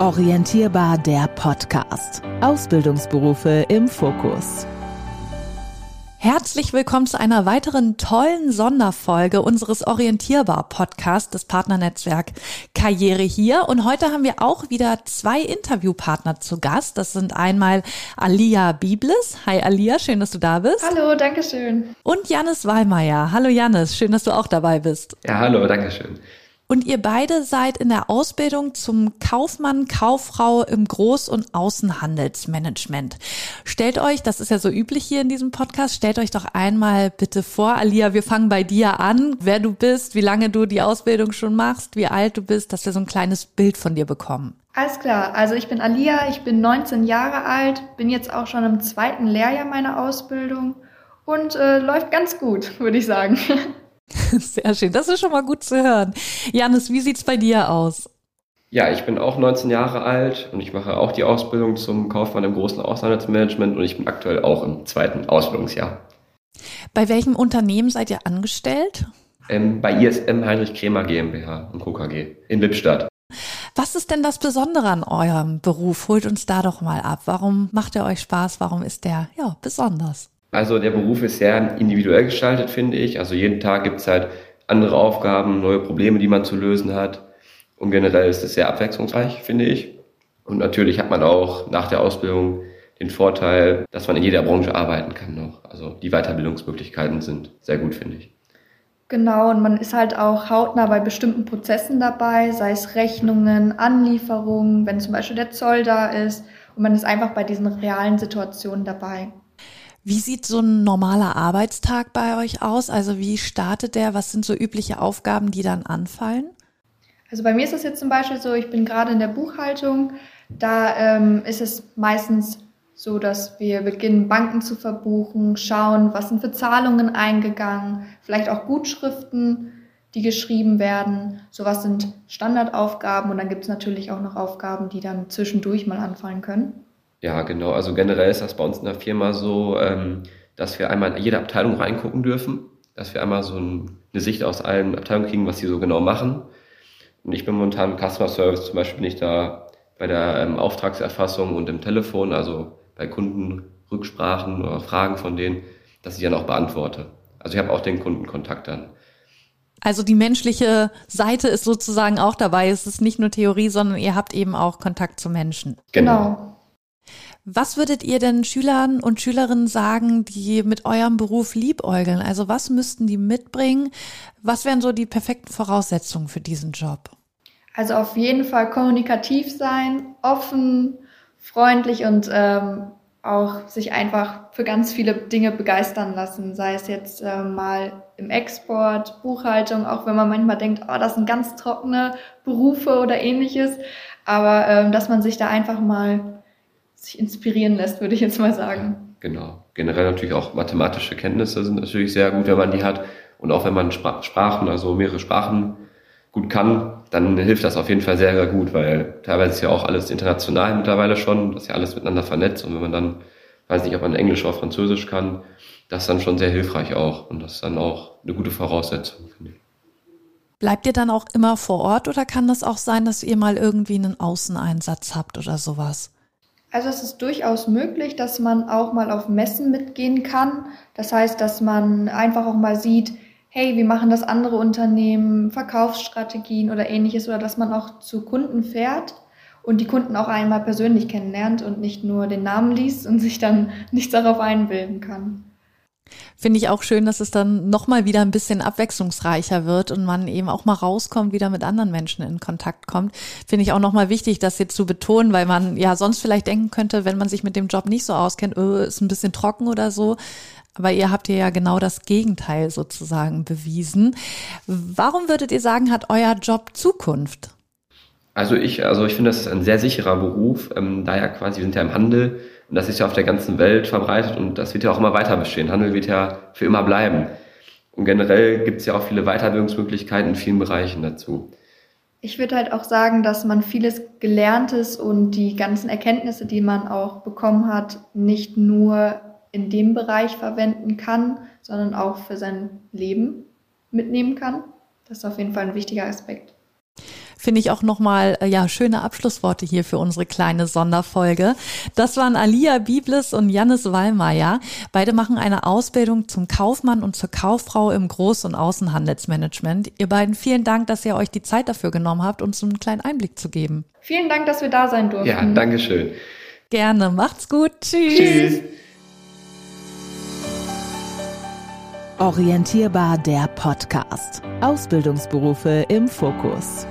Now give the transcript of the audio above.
Orientierbar der Podcast. Ausbildungsberufe im Fokus. Herzlich willkommen zu einer weiteren tollen Sonderfolge unseres Orientierbar Podcasts des Partnernetzwerk Karriere hier. Und heute haben wir auch wieder zwei Interviewpartner zu Gast. Das sind einmal Alia Biblis. Hi Alia, schön, dass du da bist. Hallo, danke schön. Und Janis Wallmeier. Hallo Janis, schön, dass du auch dabei bist. Ja, hallo, danke schön. Und ihr beide seid in der Ausbildung zum Kaufmann, Kauffrau im Groß- und Außenhandelsmanagement. Stellt euch, das ist ja so üblich hier in diesem Podcast, stellt euch doch einmal bitte vor, Alia, wir fangen bei dir an, wer du bist, wie lange du die Ausbildung schon machst, wie alt du bist, dass wir so ein kleines Bild von dir bekommen. Alles klar, also ich bin Alia, ich bin 19 Jahre alt, bin jetzt auch schon im zweiten Lehrjahr meiner Ausbildung und äh, läuft ganz gut, würde ich sagen. Sehr schön, das ist schon mal gut zu hören. Janis, wie sieht's bei dir aus? Ja, ich bin auch 19 Jahre alt und ich mache auch die Ausbildung zum Kaufmann im großen Auslandsmanagement und ich bin aktuell auch im zweiten Ausbildungsjahr. Bei welchem Unternehmen seid ihr angestellt? Ähm, bei ISM Heinrich Kremer GmbH und Co. KG in Lippstadt. Was ist denn das Besondere an eurem Beruf? Holt uns da doch mal ab. Warum macht er euch Spaß? Warum ist der ja besonders? Also der Beruf ist sehr individuell gestaltet, finde ich. Also jeden Tag gibt es halt andere Aufgaben, neue Probleme, die man zu lösen hat. Und generell ist es sehr abwechslungsreich, finde ich. Und natürlich hat man auch nach der Ausbildung den Vorteil, dass man in jeder Branche arbeiten kann noch. Also die Weiterbildungsmöglichkeiten sind sehr gut, finde ich. Genau, und man ist halt auch hautnah bei bestimmten Prozessen dabei, sei es Rechnungen, Anlieferungen, wenn zum Beispiel der Zoll da ist. Und man ist einfach bei diesen realen Situationen dabei. Wie sieht so ein normaler Arbeitstag bei euch aus? Also wie startet der? Was sind so übliche Aufgaben, die dann anfallen? Also bei mir ist es jetzt zum Beispiel so, ich bin gerade in der Buchhaltung. Da ähm, ist es meistens so, dass wir beginnen, Banken zu verbuchen, schauen, was sind für Zahlungen eingegangen, vielleicht auch Gutschriften, die geschrieben werden. Sowas sind Standardaufgaben und dann gibt es natürlich auch noch Aufgaben, die dann zwischendurch mal anfallen können. Ja, genau. Also generell ist das bei uns in der Firma so, ähm, dass wir einmal in jede Abteilung reingucken dürfen, dass wir einmal so ein, eine Sicht aus allen Abteilungen kriegen, was sie so genau machen. Und ich bin momentan im Customer Service, zum Beispiel bin ich da bei der ähm, Auftragserfassung und im Telefon, also bei Kundenrücksprachen oder Fragen von denen, dass ich dann auch beantworte. Also ich habe auch den Kundenkontakt dann. Also die menschliche Seite ist sozusagen auch dabei. Es ist nicht nur Theorie, sondern ihr habt eben auch Kontakt zu Menschen. Genau. Was würdet ihr denn Schülern und Schülerinnen sagen, die mit eurem Beruf liebäugeln? Also was müssten die mitbringen? Was wären so die perfekten Voraussetzungen für diesen Job? Also auf jeden Fall kommunikativ sein, offen, freundlich und ähm, auch sich einfach für ganz viele Dinge begeistern lassen, sei es jetzt äh, mal im Export, Buchhaltung, auch wenn man manchmal denkt, oh, das sind ganz trockene Berufe oder ähnliches, aber ähm, dass man sich da einfach mal sich inspirieren lässt, würde ich jetzt mal sagen. Genau. Generell natürlich auch mathematische Kenntnisse sind natürlich sehr gut, wenn man die hat. Und auch wenn man Sprachen, also mehrere Sprachen gut kann, dann hilft das auf jeden Fall sehr, sehr gut, weil teilweise ist ja auch alles international mittlerweile schon, das ist ja alles miteinander vernetzt. Und wenn man dann, weiß nicht, ob man Englisch oder Französisch kann, das ist dann schon sehr hilfreich auch. Und das ist dann auch eine gute Voraussetzung, finde ich. Bleibt ihr dann auch immer vor Ort oder kann das auch sein, dass ihr mal irgendwie einen Außeneinsatz habt oder sowas? Also es ist durchaus möglich, dass man auch mal auf Messen mitgehen kann. Das heißt, dass man einfach auch mal sieht, hey, wie machen das andere Unternehmen, Verkaufsstrategien oder ähnliches, oder dass man auch zu Kunden fährt und die Kunden auch einmal persönlich kennenlernt und nicht nur den Namen liest und sich dann nichts darauf einbilden kann. Finde ich auch schön, dass es dann nochmal wieder ein bisschen abwechslungsreicher wird und man eben auch mal rauskommt, wieder mit anderen Menschen in Kontakt kommt. Finde ich auch nochmal wichtig, das jetzt zu betonen, weil man ja sonst vielleicht denken könnte, wenn man sich mit dem Job nicht so auskennt, oh, ist ein bisschen trocken oder so. Aber ihr habt ja genau das Gegenteil sozusagen bewiesen. Warum würdet ihr sagen, hat euer Job Zukunft? Also ich, also ich finde, das ist ein sehr sicherer Beruf, ähm, da ja quasi, wir sind ja im Handel und das ist ja auf der ganzen Welt verbreitet und das wird ja auch immer weiter bestehen. Handel wird ja für immer bleiben. Und generell gibt es ja auch viele Weiterbildungsmöglichkeiten in vielen Bereichen dazu. Ich würde halt auch sagen, dass man vieles Gelerntes und die ganzen Erkenntnisse, die man auch bekommen hat, nicht nur in dem Bereich verwenden kann, sondern auch für sein Leben mitnehmen kann. Das ist auf jeden Fall ein wichtiger Aspekt. Finde ich auch nochmal, äh, ja, schöne Abschlussworte hier für unsere kleine Sonderfolge. Das waren Alia Biblis und Jannis Wallmeier. Beide machen eine Ausbildung zum Kaufmann und zur Kauffrau im Groß- und Außenhandelsmanagement. Ihr beiden vielen Dank, dass ihr euch die Zeit dafür genommen habt, uns einen kleinen Einblick zu geben. Vielen Dank, dass wir da sein durften. Ja, danke schön. Gerne. Macht's gut. Tschüss. Tschüss. Orientierbar der Podcast. Ausbildungsberufe im Fokus.